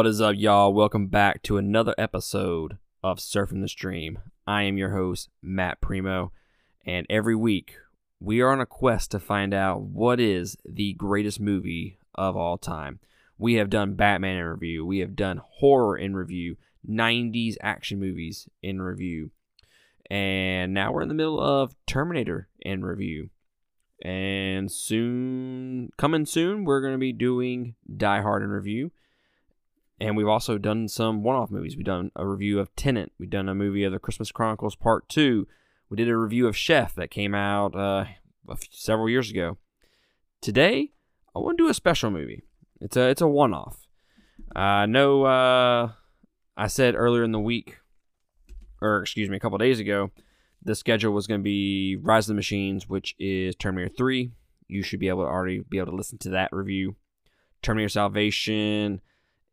What is up, y'all? Welcome back to another episode of Surfing the Stream. I am your host, Matt Primo, and every week we are on a quest to find out what is the greatest movie of all time. We have done Batman in review, we have done horror in review, 90s action movies in review, and now we're in the middle of Terminator in review. And soon, coming soon, we're going to be doing Die Hard in review. And we've also done some one off movies. We've done a review of Tenet. We've done a movie of The Christmas Chronicles Part 2. We did a review of Chef that came out uh, several years ago. Today, I want to do a special movie. It's a it's a one off. I uh, know uh, I said earlier in the week, or excuse me, a couple days ago, the schedule was going to be Rise of the Machines, which is Terminator 3. You should be able to already be able to listen to that review. Terminator Salvation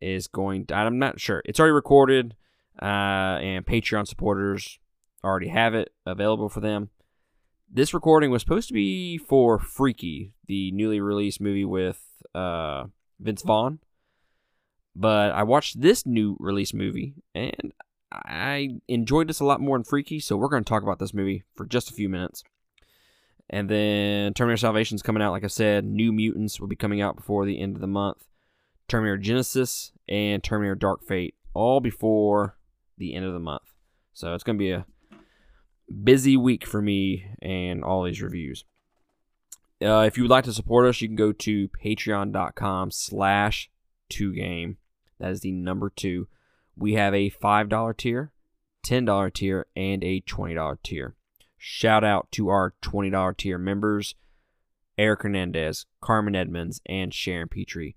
is going to, I'm not sure. It's already recorded, uh, and Patreon supporters already have it available for them. This recording was supposed to be for Freaky, the newly released movie with uh, Vince Vaughn. But I watched this new release movie, and I enjoyed this a lot more than Freaky, so we're going to talk about this movie for just a few minutes. And then Terminator Salvation is coming out, like I said. New Mutants will be coming out before the end of the month. Terminator Genisys, and Terminator Dark Fate, all before the end of the month. So it's going to be a busy week for me and all these reviews. Uh, if you would like to support us, you can go to patreon.com slash 2game. That is the number two we have a $5 tier, $10 tier, and a $20 tier. Shout out to our $20 tier members Eric Hernandez, Carmen Edmonds, and Sharon Petrie.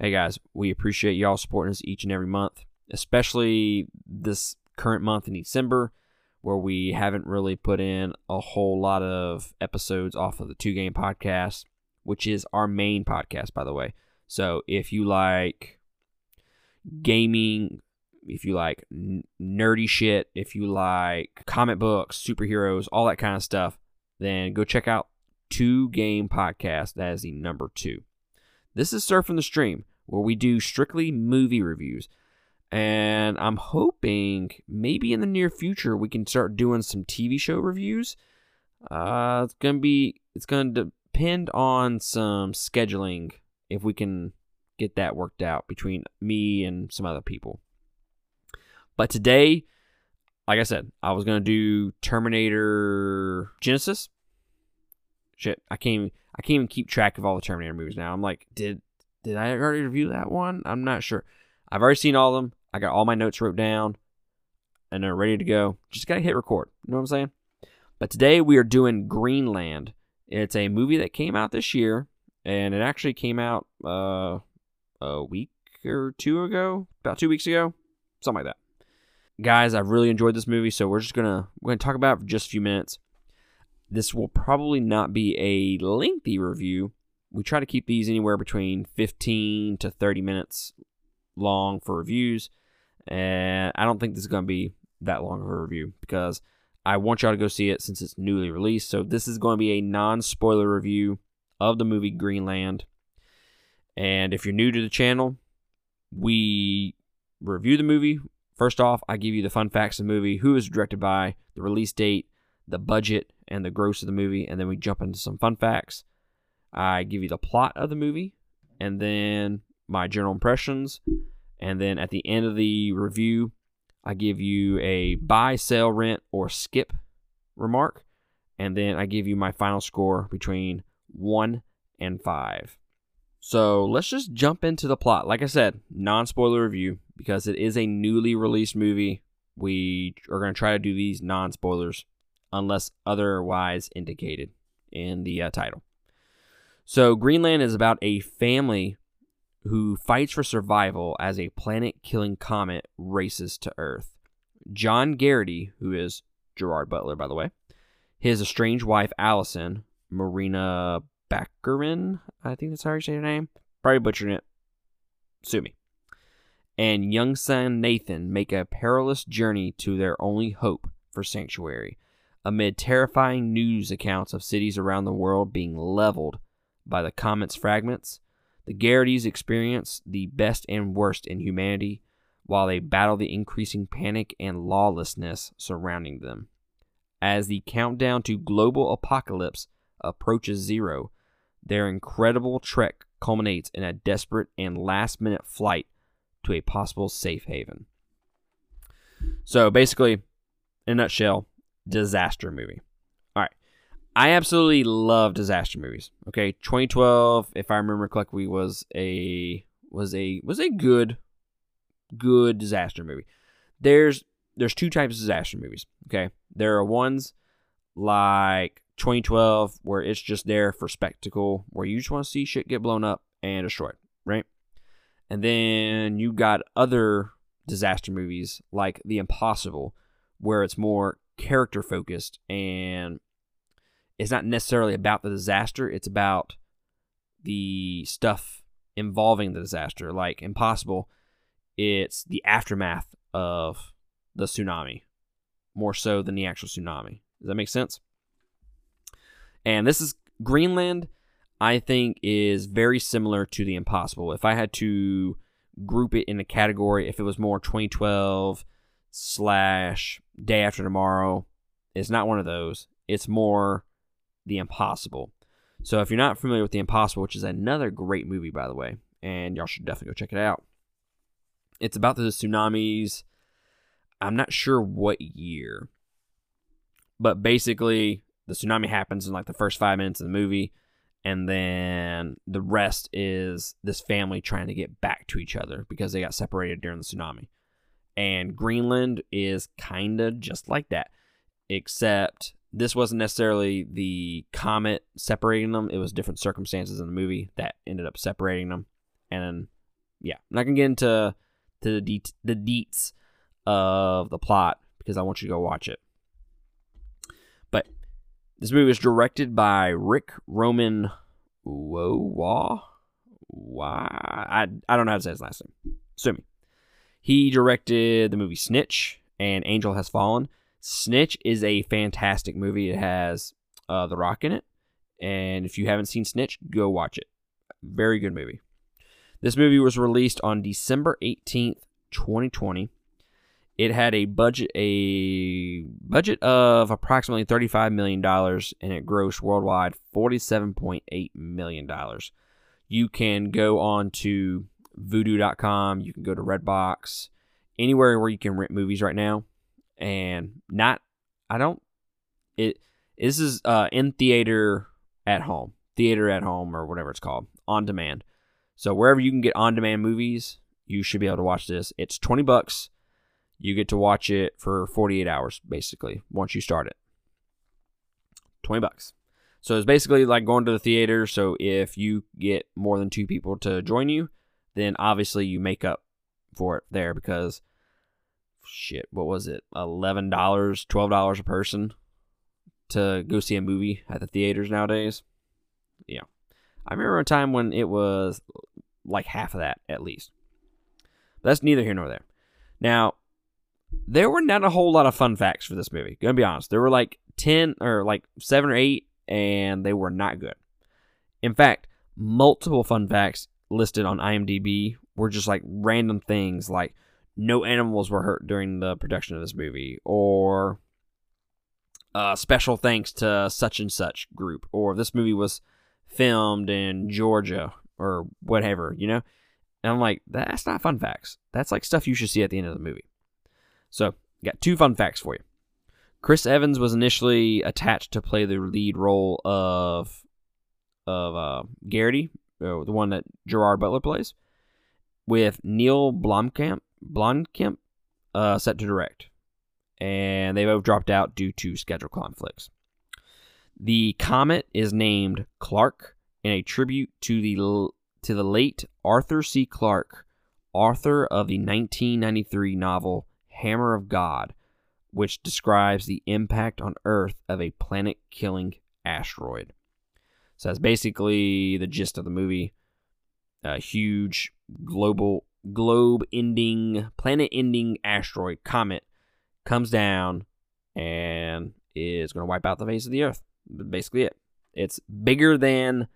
Hey guys, we appreciate y'all supporting us each and every month, especially this current month in December, where we haven't really put in a whole lot of episodes off of the Two Game Podcast, which is our main podcast, by the way. So if you like gaming, if you like n- nerdy shit, if you like comic books, superheroes, all that kind of stuff, then go check out Two Game Podcast. That is the number two. This is Surfing the Stream, where we do strictly movie reviews. And I'm hoping maybe in the near future we can start doing some TV show reviews. Uh, it's gonna be it's gonna depend on some scheduling if we can get that worked out between me and some other people. But today, like I said, I was gonna do Terminator Genisys. Shit, I can't. Even, I can't even keep track of all the Terminator movies now. I'm like, did did I already review that one? I'm not sure. I've already seen all of them. I got all my notes wrote down, and they're ready to go. Just gotta hit record. You know what I'm saying? But today we are doing Greenland. It's a movie that came out this year, and it actually came out uh, a week or two ago, about two weeks ago, something like that guys, I've really enjoyed this movie, so we're just gonna we're gonna talk about it for just a few minutes. This will probably not be a lengthy review. We try to keep these anywhere between 15 to 30 minutes long for reviews, and I don't think this is gonna be that long of a review because I want y'all to go see it since it's newly released. So this is going to be a non-spoiler review of the movie Greenland. And if you're new to the channel, we review the movie First off, I give you the fun facts of the movie, who is directed by, the release date, the budget, and the gross of the movie, and then we jump into some fun facts. I give you the plot of the movie, and then my general impressions, and then at the end of the review, I give you a buy, sell, rent, or skip remark, and then I give you my final score between 1 and 5. So let's just jump into the plot. Like I said, non spoiler review because it is a newly released movie. We are going to try to do these non spoilers unless otherwise indicated in the uh, title. So, Greenland is about a family who fights for survival as a planet killing comet races to Earth. John Garrity, who is Gerard Butler, by the way, his estranged wife, Allison, Marina Baccarin, I think that's how you say her name. Probably butchering it. Sue me and young son Nathan make a perilous journey to their only hope for sanctuary, amid terrifying news accounts of cities around the world being leveled by the comet's fragments. The Garrity's experience the best and worst in humanity while they battle the increasing panic and lawlessness surrounding them. As the countdown to global apocalypse approaches zero, their incredible trek culminates in a desperate and last minute flight to a possible safe haven. So basically, in a nutshell, disaster movie. All right. I absolutely love disaster movies. Okay, 2012, if I remember correctly, was a was a was a good good disaster movie. There's there's two types of disaster movies. Okay, there are ones like 2012 where it's just there for spectacle, where you just want to see shit get blown up and destroyed, right? And then you got other disaster movies like The Impossible, where it's more character focused and it's not necessarily about the disaster, it's about the stuff involving the disaster. Like Impossible, it's the aftermath of the tsunami more so than the actual tsunami. Does that make sense? And this is Greenland, I think, is very similar to The Impossible. If I had to group it in a category, if it was more 2012 slash Day After Tomorrow, it's not one of those. It's more The Impossible. So if you're not familiar with The Impossible, which is another great movie, by the way, and y'all should definitely go check it out. It's about the tsunamis. I'm not sure what year, but basically the tsunami happens in like the first five minutes of the movie, and then the rest is this family trying to get back to each other because they got separated during the tsunami. And Greenland is kind of just like that, except this wasn't necessarily the comet separating them. It was different circumstances in the movie that ended up separating them. And yeah, I'm not gonna get into to the the deets of the plot because I want you to go watch it. But this movie was directed by Rick Roman Whoa Wah. Why I I don't know how to say his last name. Sue me. He directed the movie Snitch and Angel Has Fallen. Snitch is a fantastic movie. It has uh, The Rock in it, and if you haven't seen Snitch, go watch it. Very good movie. This movie was released on December 18th, 2020. It had a budget a budget of approximately $35 million and it grossed worldwide $47.8 million. You can go on to vudu.com, you can go to Redbox, anywhere where you can rent movies right now. And not I don't it this is uh in theater at home. Theater at home or whatever it's called. On demand. So wherever you can get on-demand movies, you should be able to watch this. It's 20 bucks. You get to watch it for 48 hours basically once you start it. 20 bucks. So it's basically like going to the theater. So if you get more than two people to join you, then obviously you make up for it there because shit, what was it? $11, $12 a person to go see a movie at the theaters nowadays. Yeah. I remember a time when it was like half of that at least. But that's neither here nor there. Now, there were not a whole lot of fun facts for this movie. Gonna be honest, there were like ten or like seven or eight, and they were not good. In fact, multiple fun facts listed on IMDb were just like random things, like no animals were hurt during the production of this movie, or uh, special thanks to such and such group, or this movie was filmed in Georgia or whatever, you know? And I'm like, that's not fun facts. That's like stuff you should see at the end of the movie. So, got two fun facts for you. Chris Evans was initially attached to play the lead role of of uh, Garrity, uh, the one that Gerard Butler plays, with Neil Blomkamp, Blomkamp uh, set to direct, and they both dropped out due to schedule conflicts. The comet is named Clark in a tribute to the to the late Arthur C. Clarke, author of the 1993 novel Hammer of God, which describes the impact on Earth of a planet-killing asteroid. So that's basically the gist of the movie. A huge global globe-ending, planet-ending asteroid comet comes down and is going to wipe out the face of the Earth basically it. It's bigger than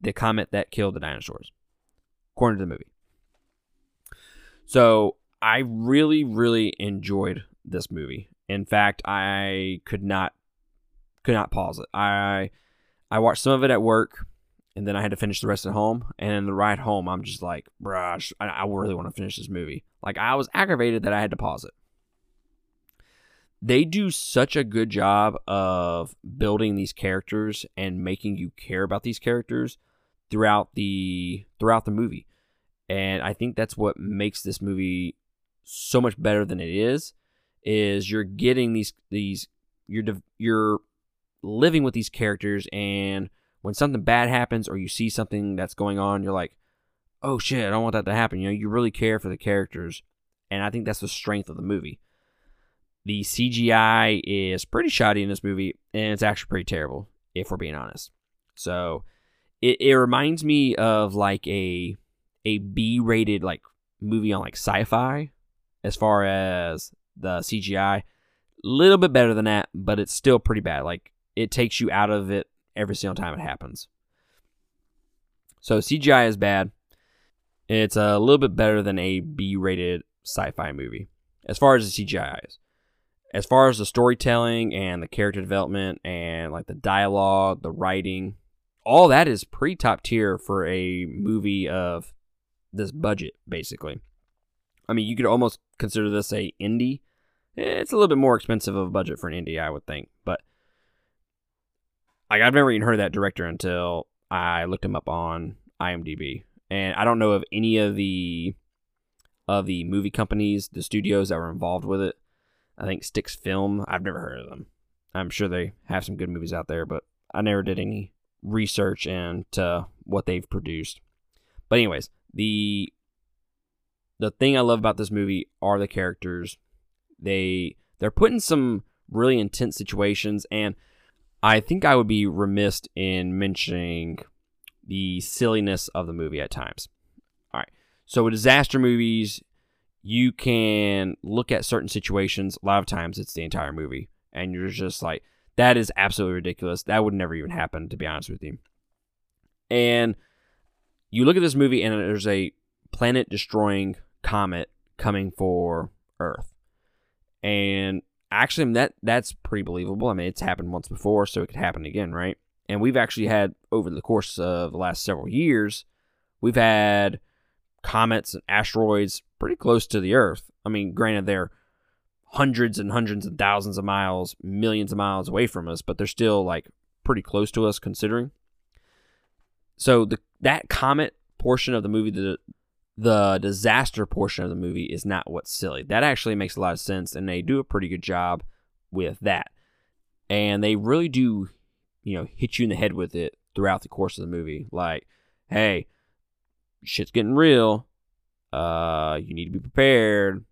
the comet that killed the dinosaurs, according to the movie. So I really, really enjoyed this movie. In fact, I could not could not pause it. I I watched some of it at work, and then I had to finish the rest at home. And in the ride home, I'm just like, bruh, I, I really want to finish this movie. Like I was aggravated that I had to pause it. They do such a good job of building these characters and making you care about these characters throughout the throughout the movie. And I think that's what makes this movie so much better than it is is you're getting these these you're you're living with these characters and when something bad happens or you see something that's going on you're like oh shit i don't want that to happen you know you really care for the characters and i think that's the strength of the movie. The cgi is pretty shoddy in this movie and it's actually pretty terrible if we're being honest. So it, it reminds me of like a a b rated like movie on like sci-fi as far as the cgi A little bit better than that but it's still pretty bad like it takes you out of it every single time it happens. So CGI is bad. It's a little bit better than a B-rated sci-fi movie as far as the CGI is. As far as the storytelling and the character development and like the dialogue, the writing, all that is pretty top tier for a movie of this budget, basically. I mean, you could almost consider this a indie. Eh, it's a little bit more expensive of a budget for an indie, I would think, but like I've never even heard of that director until I looked him up on IMDb, and I don't know of any of the of the movie companies, the studios that were involved with it. I think STX Film. I've never heard of them. I'm sure they have some good movies out there, but I never did any research into what they've produced. But anyways, the the thing I love about this movie are the characters. They they're put in some really intense situations and I think I would be remiss in mentioning the silliness of the movie at times. All right. So, with disaster movies, you can look at certain situations. A lot of times, it's the entire movie. And you're just like, that is absolutely ridiculous. That would never even happen, to be honest with you. And you look at this movie, and there's a planet destroying comet coming for Earth. And actually that that's pretty believable. I mean, it's happened once before, so it could happen again, right? And we've actually had over the course of the last several years, we've had comets and asteroids pretty close to the Earth. I mean, granted, they're hundreds and hundreds and thousands of miles, millions of miles away from us, but they're still like pretty close to us considering. So the that comet portion of the movie, the the disaster portion of the movie is not what's silly. That actually makes a lot of sense, and they do a pretty good job with that. And they really do, you know, hit you in the head with it throughout the course of the movie. Like, hey, shit's getting real. Uh, you need to be prepared.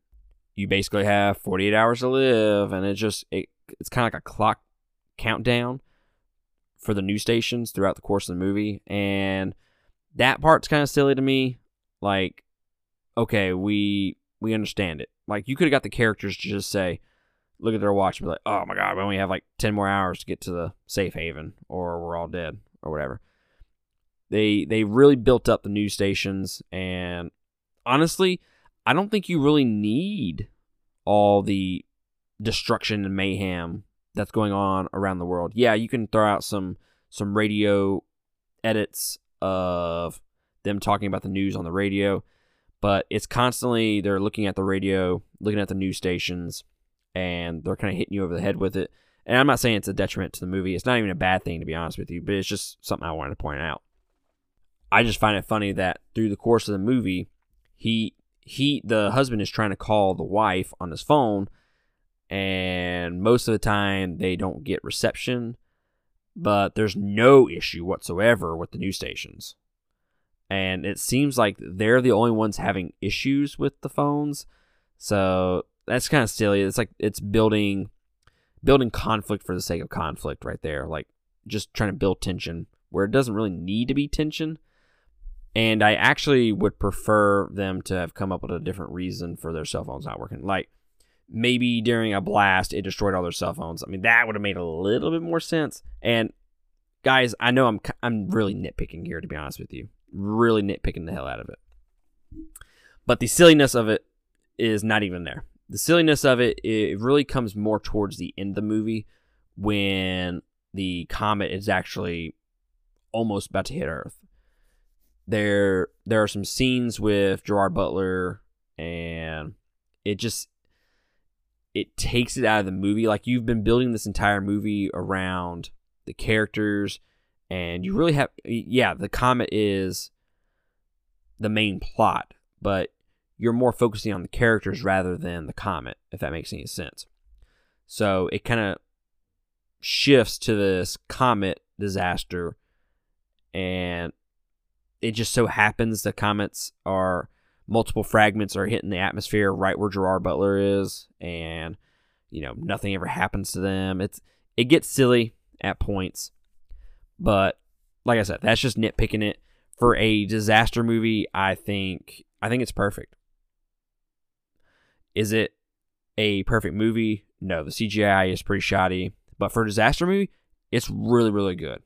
You basically have 48 hours to live, and it's just it, it's kind of like a clock countdown for the news stations throughout the course of the movie, and that part's kind of silly to me like okay we we understand it. Like you could have got the characters to just say look at their watch and be like oh my god we only have like 10 more hours to get to the safe haven or we're all dead or whatever. They they really built up the news stations and honestly i don't think you really need all the destruction and mayhem that's going on around the world. Yeah you can throw out some some radio edits of them talking about the news on the radio, but it's constantly they're looking at the radio, looking at the news stations, and they're kind of hitting you over the head with it. And I'm not saying it's a detriment to the movie. It's not even a bad thing to be honest with you, but it's just something I wanted to point out. I just find it funny that through the course of the movie, he he the husband is trying to call the wife on his phone and most of the time they don't get reception, but there's no issue whatsoever with the news stations and it seems like they're the only ones having issues with the phones. So that's kind of silly. It's like it's building building conflict for the sake of conflict right there. Like just trying to build tension where it doesn't really need to be tension. And I actually would prefer them to have come up with a different reason for their cell phones not working. Like maybe during a blast it destroyed all their cell phones. I mean that would have made a little bit more sense. And guys, I know I'm I'm really nitpicking here to be honest with you. Really nitpicking the hell out of it. But the silliness of it is not even there. The silliness of it it really comes more towards the end of the movie when the comet is actually almost about to hit Earth. There there are some scenes with Gerard Butler and it just it takes it out of the movie. Like you've been building this entire movie around the characters, and you really have yeah, the comet is the main plot, but you're more focusing on the characters rather than the comet, if that makes any sense. So it kind of shifts to this comet disaster, and it just so happens the comets are multiple fragments are hitting the atmosphere right where Gerard Butler is, and you know nothing ever happens to them. It's it gets silly at points, but like I said, that's just nitpicking it. For a disaster movie, I think I think it's perfect. Is it a perfect movie? No, the CGI is pretty shoddy, but for a disaster movie, it's really really good.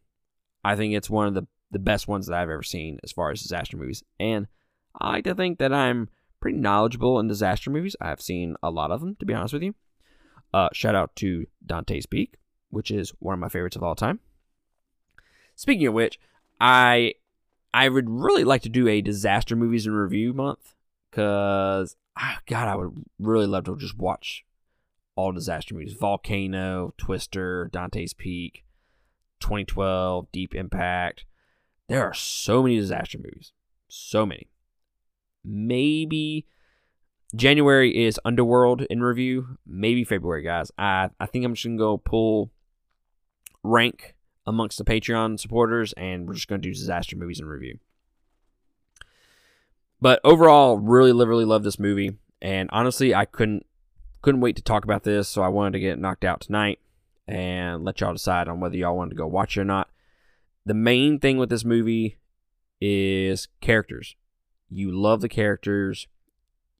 I think it's one of the the best ones that I've ever seen as far as disaster movies, and I like to think that I'm pretty knowledgeable in disaster movies. I've seen a lot of them, to be honest with you. Uh, shout out to Dante's Peak, which is one of my favorites of all time. Speaking of which, I I would really like to do a disaster movies and review month because ah, God, I would really love to just watch all disaster movies: Volcano, Twister, Dante's Peak, 2012, Deep Impact. There are so many disaster movies, so many maybe January is Underworld in review. Maybe February, guys. I I think I'm just gonna go pull rank amongst the Patreon supporters, and we're just gonna do disaster movies and review. But overall, really, really love this movie, and honestly, I couldn't couldn't wait to talk about this, so I wanted to get knocked out tonight and let y'all decide on whether y'all wanted to go watch it or not. The main thing with this movie is characters you love the characters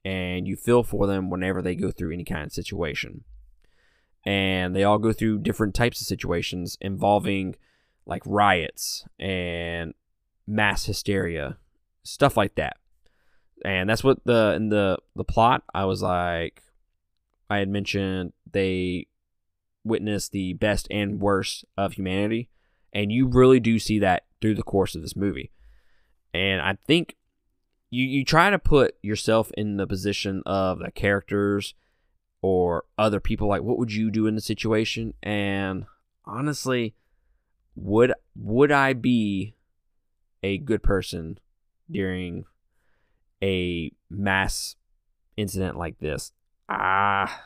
and you feel for them whenever they go through any kind of situation. And they all go through different types of situations involving like riots and mass hysteria, stuff like that. And that's what the in the the plot I was like I had mentioned they witness the best and worst of humanity and you really do see that through the course of this movie. And I think you you try to put yourself in the position of the characters or other people like what would you do in the situation? And honestly would would I be a good person during a mass incident like this? Ah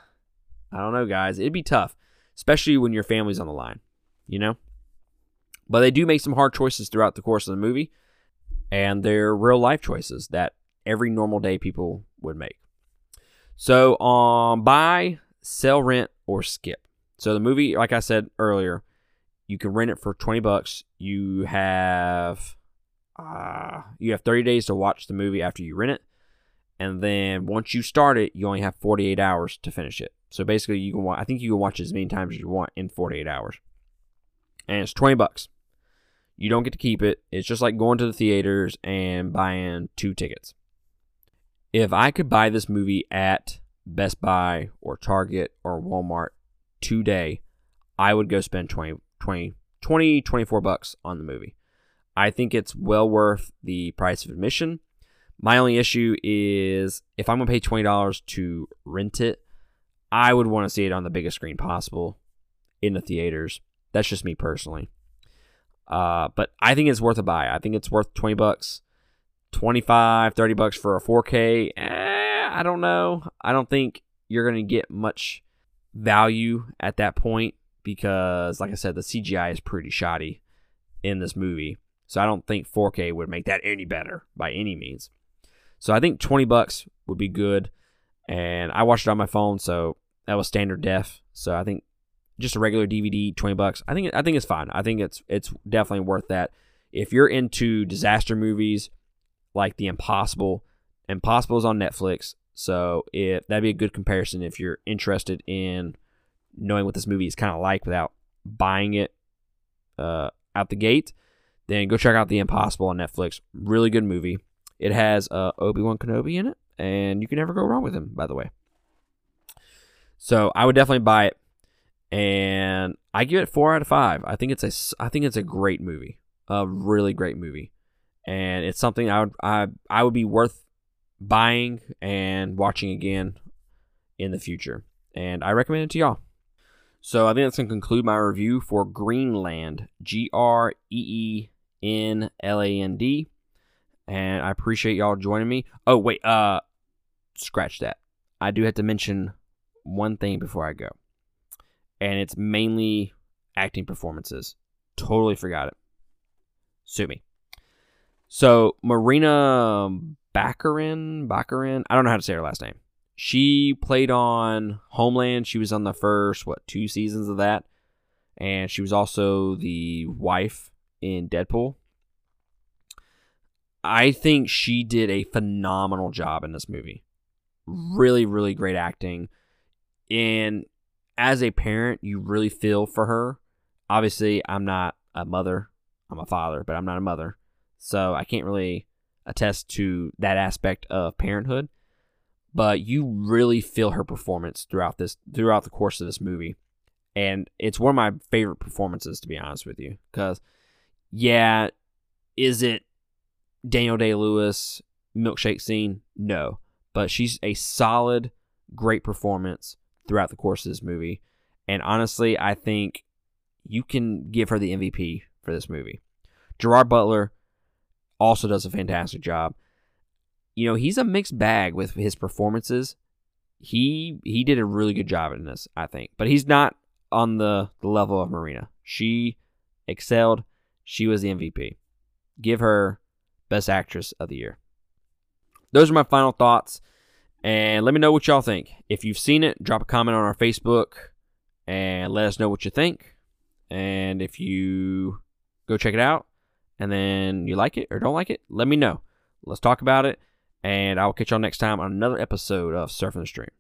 I don't know guys. It'd be tough especially when your family's on the line you know? But they do make some hard choices throughout the course of the movie and they're real life choices that every normal day people would make. So, um, buy, sell, rent, or skip. So the movie, like I said earlier, you can rent it for twenty bucks. You have, uh, you have thirty days to watch the movie after you rent it, and then once you start it, you only have forty eight hours to finish it. So basically, you can watch. I think you can watch as many times as you want in forty eight hours, and it's twenty bucks. You don't get to keep it. It's just like going to the theaters and buying two tickets. If I could buy this movie at Best Buy or Target or Walmart today, I would go spend 20, 20, 20 24 bucks on the movie. I think it's well worth the price of admission. My only issue is if I'm going to pay $20 to rent it, I would want to see it on the biggest screen possible in the theaters. That's just me personally. Uh, but I think it's worth a buy. I think it's worth 20 bucks, 25, 30 bucks for a 4K. Eh, I don't know. I don't think you're going to get much value at that point because, like I said, the CGI is pretty shoddy in this movie. So I don't think 4K would make that any better by any means. So I think 20 bucks would be good. And I watched it on my phone, so that was standard def. So I think just a regular DVD, twenty bucks. I think I think it's fine. I think it's it's definitely worth that. If you're into disaster movies like The Impossible, Impossible is on Netflix, so if that'd be a good comparison if you're interested in knowing what this movie is kind of like without buying it uh, out the gate, then go check out The Impossible on Netflix. Really good movie. It has uh, Obi Wan Kenobi in it, and you can never go wrong with him. By the way, so I would definitely buy it, and I give it four out of five. I think it's a I think it's a great movie, a really great movie, and it's something I would I I would be worth buying and watching again in the future, and I recommend it to y'all. So I think that's gonna conclude my review for Greenland, G R E E N L A N D, and I appreciate y'all joining me. Oh wait, uh, scratch that. I do have to mention one thing before I go, and it's mainly acting performances. Totally forgot it. Sue me. So Marina Baccarin, Baccarin, I don't know how to say her last name. She played on Homeland. She was on the first what two seasons of that, and she was also the wife in Deadpool. I think she did a phenomenal job in this movie. Really, really great acting. And as a parent, you really feel for her. Obviously, I'm not a mother. I'm a father, but I'm not a mother. So I can't really attest to that aspect of parenthood. But you really feel her performance throughout this throughout the course of this movie. And it's one of my favorite performances to be honest with you. Because yeah, is it Daniel Day Lewis milkshake scene? No. But she's a solid, great performance throughout the course of this movie. And honestly, I think you can give her the MVP for this movie. Gerard Butler also does a fantastic job. You know, he's a mixed bag with his performances. He he did a really good job in this, I think. But he's not on the, the level of Marina. She excelled. She was the MVP. Give her Best Actress of the Year. Those are my final thoughts. And let me know what y'all think. If you've seen it, drop a comment on our Facebook and let us know what you think. And if you go check it out and then you like it or don't like it, let me know. Let's talk about it. And I will catch y'all next time on another episode of Surfing the Stream.